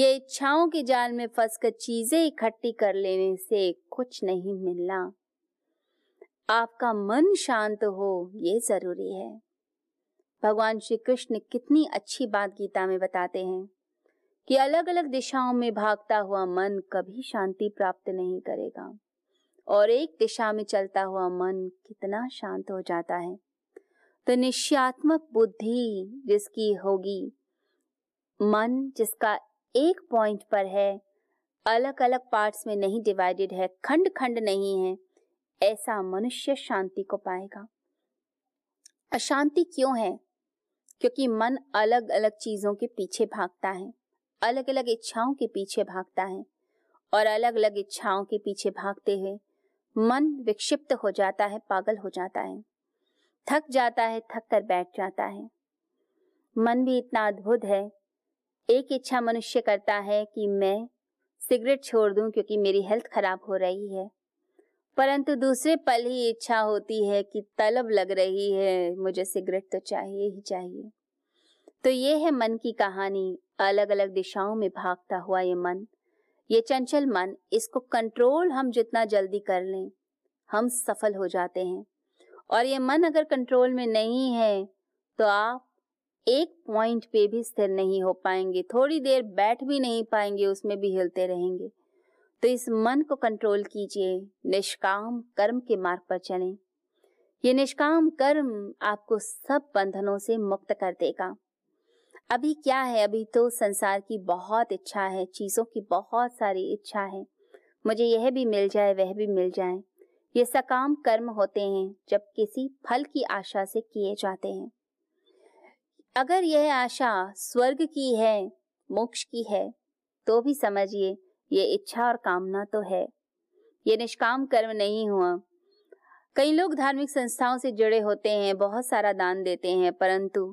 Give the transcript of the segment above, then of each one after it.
ये इच्छाओं के जाल में फंसकर चीज़ें इकट्ठी कर लेने से कुछ नहीं मिलना। आपका मन शांत हो, ये ज़रूरी है। भगवान श्री कृष्ण कितनी अच्छी बात गीता में बताते हैं कि अलग अलग दिशाओं में भागता हुआ मन कभी शांति प्राप्त नहीं करेगा और एक दिशा में चलता हुआ मन कितना शांत हो जाता है। तो निश्चयात्मक बुद्धि जिसकी होगी, मन जिसका एक पॉइंट पर है। अलग अलग पार्ट्स में नहीं डिवाइडेड है खंड खंड नहीं है। ऐसा मनुष्य शांति को पाएगा। अशांति क्यों है? क्योंकि मन अलग अलग चीज़ों के पीछे भागता है अलग अलग इच्छाओं के पीछे भागता है और अलग अलग इच्छाओं के पीछे भागते हुए मन विक्षिप्त हो जाता है, पागल हो जाता है। थक जाता है, थक कर बैठ जाता है। मन भी इतना अद्भुत है एक इच्छा मनुष्य करता है कि मैं सिगरेट छोड़ दूँ क्योंकि मेरी हेल्थ खराब हो रही है। परंतु दूसरे पल ही इच्छा होती है कि तलब लग रही है, मुझे सिगरेट तो चाहिए ही चाहिए। तो ये है मन की कहानी अलग अलग दिशाओं में भागता हुआ ये मन। ये चंचल मन, इसको कंट्रोल हम जितना जल्दी कर लें, हम सफल हो जाते हैं। और ये मन अगर कंट्रोल में नहीं है तो आप एक पॉइंट पे भी स्थिर नहीं हो पाएँगे। थोड़ी देर बैठ भी नहीं पाएँगे, उसमें भी हिलते रहेंगे। तो इस मन को कंट्रोल कीजिए। निष्काम कर्म के मार्ग पर चलें। ये निष्काम कर्म आपको सब बंधनों से मुक्त कर देगा। अभी क्या है? अभी तो संसार की बहुत इच्छा है, चीज़ों की बहुत सारी इच्छा है। मुझे यह भी मिल जाए, वह भी मिल जाए। ये सकाम कर्म होते हैं, जब किसी फल की आशा से किए जाते हैं। अगर यह आशा स्वर्ग की है, मोक्ष की है तो भी समझिए, ये इच्छा और कामना तो है। ये निष्काम कर्म नहीं हुआ। कई लोग धार्मिक संस्थाओं से जुड़े होते हैं, बहुत सारा दान देते हैं, परंतु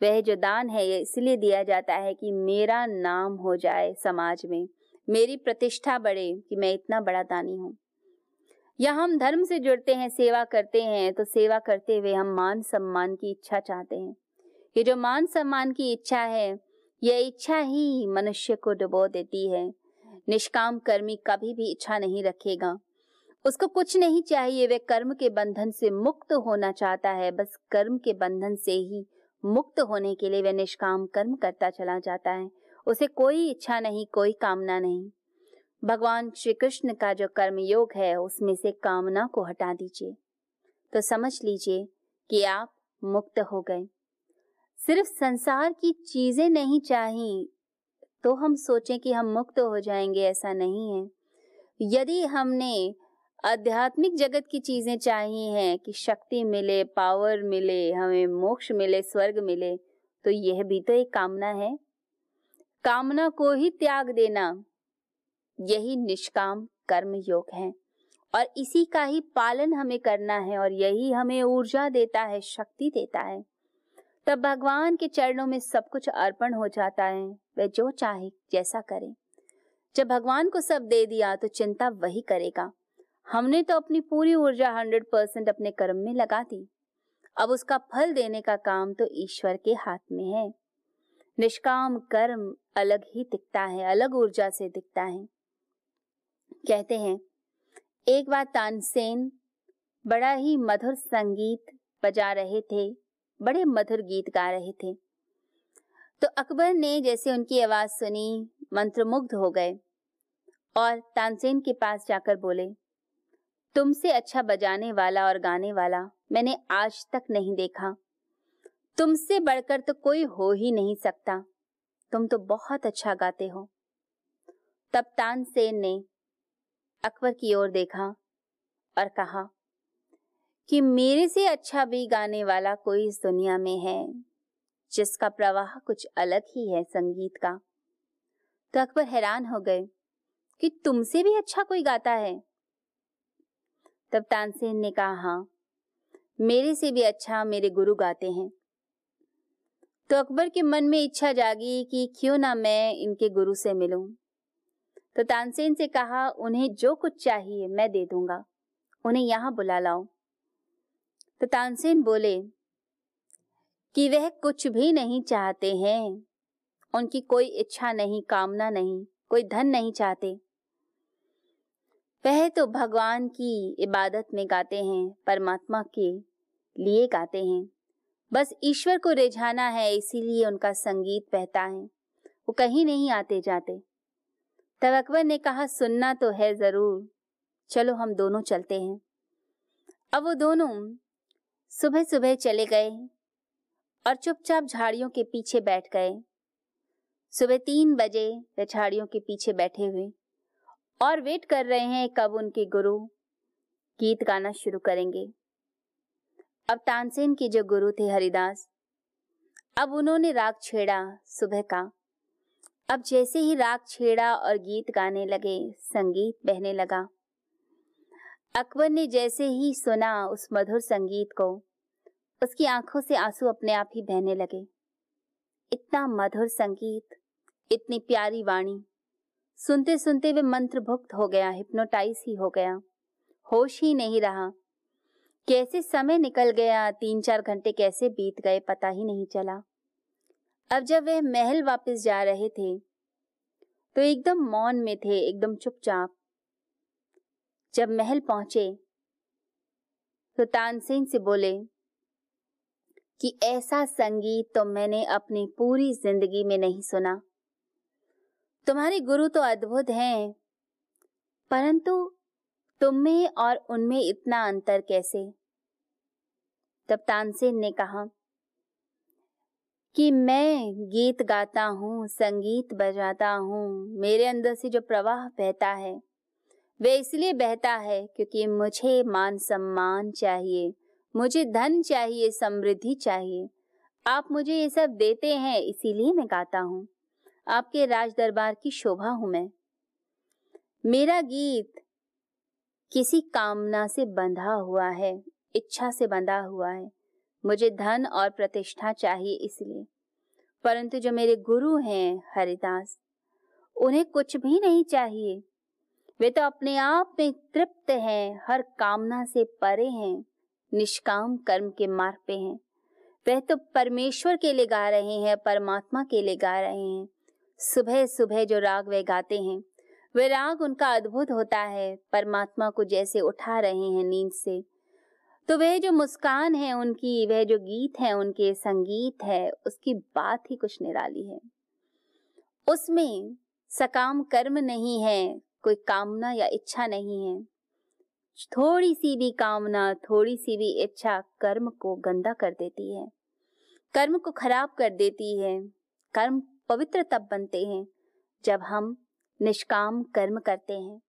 वह जो दान है, ये इसलिए दिया जाता है कि मेरा नाम हो जाए समाज में, मेरी प्रतिष्ठा बढ़े कि मैं इतना बड़ा दानी हूँ। या हम धर्म से जुड़ते हैं, सेवा करते हैं तो सेवा करते हुए हम मान सम्मान की इच्छा चाहते हैं। ये जो मान सम्मान की इच्छा है यह इच्छा ही मनुष्य को डुबो देती है। निष्काम कर्मी कभी भी इच्छा नहीं रखेगा। उसको कुछ नहीं चाहिए वह कर्म के बंधन से मुक्त होना चाहता है। बस कर्म के बंधन से ही मुक्त होने के लिए वह निष्काम कर्म करता चला जाता है। उसे कोई इच्छा नहीं, कोई कामना नहीं। भगवान श्री कृष्ण का जो कर्म योग है, उसमें से कामना को हटा दीजिए। तो समझ लीजिए कि आप मुक्त हो गए। सिर्फ़ संसार की चीज़ें नहीं चाहिए तो हम सोचें कि हम मुक्त हो जाएँगे, ऐसा नहीं है। यदि हमने आध्यात्मिक जगत की चीज़ें चाहिए हैं, कि शक्ति मिले पावर मिले, हमें मोक्ष मिले, स्वर्ग मिले तो यह भी तो एक कामना है। कामना को ही त्याग देना, यही निष्काम कर्म योग है। और इसी का ही पालन हमें करना है, और यही हमें ऊर्जा देता है, शक्ति देता है। तब भगवान के चरणों में सब कुछ अर्पण हो जाता है। वह जो चाहे, जैसा करे। जब भगवान को सब दे दिया तो चिंता वही करेगा। हमने तो अपनी पूरी ऊर्जा हंड्रेड परसेंट अपने कर्म में लगा दी। अब उसका फल देने का काम तो ईश्वर के हाथ में है। निष्काम कर्म अलग ही दिखता है, अलग ऊर्जा से दिखता है। कहते हैं, एक बार तानसेन बड़ा ही मधुर संगीत बजा रहे थे। बड़े मधुर गीत गा रहे थे। तो अकबर ने जैसे उनकी आवाज़ सुनी, मंत्रमुग्ध हो गए और तानसेन के पास जाकर बोले, तुमसे अच्छा बजाने वाला और गाने वाला मैंने आज तक नहीं देखा। तुमसे बढ़कर तो कोई हो ही नहीं सकता। तुम तो बहुत अच्छा गाते हो। तब तानसेन ने अकबर की ओर देखा और कहा कि मेरे से अच्छा भी गाने वाला कोई इस दुनिया में है, जिसका प्रवाह कुछ अलग ही है संगीत का। तो अकबर हैरान हो गए कि तुमसे भी अच्छा कोई गाता है। तब तानसेन ने कहा हाँ मेरे से भी अच्छा मेरे गुरु गाते हैं। तो अकबर के मन में इच्छा जागी कि क्यों ना मैं इनके गुरु से मिलूं। तो तानसेन से कहा, उन्हें जो कुछ चाहिए मैं दे दूँगा। उन्हें यहाँ बुला लाओ। तो तानसेन बोले, कि वह कुछ भी नहीं चाहते हैं। उनकी कोई इच्छा नहीं, कामना नहीं, कोई धन नहीं चाहते। वह तो भगवान की इबादत में गाते हैं, परमात्मा के लिए गाते हैं। बस ईश्वर को रिझाना है, इसीलिए उनका संगीत बहता है। वो कहीं नहीं आते जाते। तब अकबर ने कहा, सुनना तो है ज़रूर। चलो हम दोनों चलते हैं। अब वो दोनों सुबह सुबह चले गए और चुपचाप झाड़ियों के पीछे बैठ गए। सुबह तीन बजे वे झाड़ियों के पीछे बैठे हुए और वेट कर रहे हैं कब उनके गुरु गीत गाना शुरू करेंगे। अब तानसेन के जो गुरु थे हरिदास, अब उन्होंने राग छेड़ा सुबह का। अब जैसे ही राग छेड़ा और गीत गाने लगे, संगीत बहने लगा। अकबर ने जैसे ही सुना उस मधुर संगीत को, उसकी आँखों से आँसू अपने आप ही बहने लगे। इतना मधुर संगीत, इतनी प्यारी वाणी सुनते सुनते वे मंत्रभुक्त हो गया हिप्नोटाइज ही हो गया। होश ही नहीं रहा। कैसे समय निकल गया तीन चार घंटे कैसे बीत गए, पता ही नहीं चला। अब जब वे महल वापस जा रहे थे तो एकदम मौन में थे, एकदम चुपचाप। जब महल पहुँचे तो तानसेन से बोले, कि ऐसा संगीत तो मैंने अपनी पूरी ज़िंदगी में नहीं सुना। तुम्हारे गुरु तो अद्भुत हैं, परंतु तुम में और उनमें इतना अंतर कैसे? तब तानसेन ने कहा, कि मैं गीत गाता हूँ, संगीत बजाता हूँ, मेरे अंदर से जो प्रवाह बहता है वह इसलिए बहता है क्योंकि मुझे मान सम्मान चाहिए, मुझे धन चाहिए, समृद्धि चाहिए। आप मुझे ये सब देते हैं, इसीलिए मैं गाता हूँ। आपके राज दरबार की शोभा हूँ मैं। मेरा गीत किसी कामना से बंधा हुआ है, इच्छा से बंधा हुआ है। मुझे धन और प्रतिष्ठा चाहिए इसलिए। परंतु जो मेरे गुरु हैं, हरिदास, उन्हें कुछ भी नहीं चाहिए। वे तो अपने आप में तृप्त हैं, हर कामना से परे हैं, निष्काम कर्म के मार्ग पे हैं। वह तो परमेश्वर के लिए गा रहे हैं, परमात्मा के लिए गा रहे हैं। सुबह सुबह जो राग वे गाते हैं, वे राग उनका अद्भुत होता है, परमात्मा को जैसे उठा रहे हैं नींद से। तो वह जो मुस्कान है उनकी, वह जो गीत है उनके संगीत है, उसकी बात ही कुछ निराली है। उसमें सकाम कर्म नहीं है कोई कामना या इच्छा नहीं है। थोड़ी सी भी कामना थोड़ी सी भी इच्छा कर्म को गंदा कर देती है। कर्म को खराब कर देती है। कर्म पवित्र तब बनते हैं जब हम निष्काम कर्म करते हैं।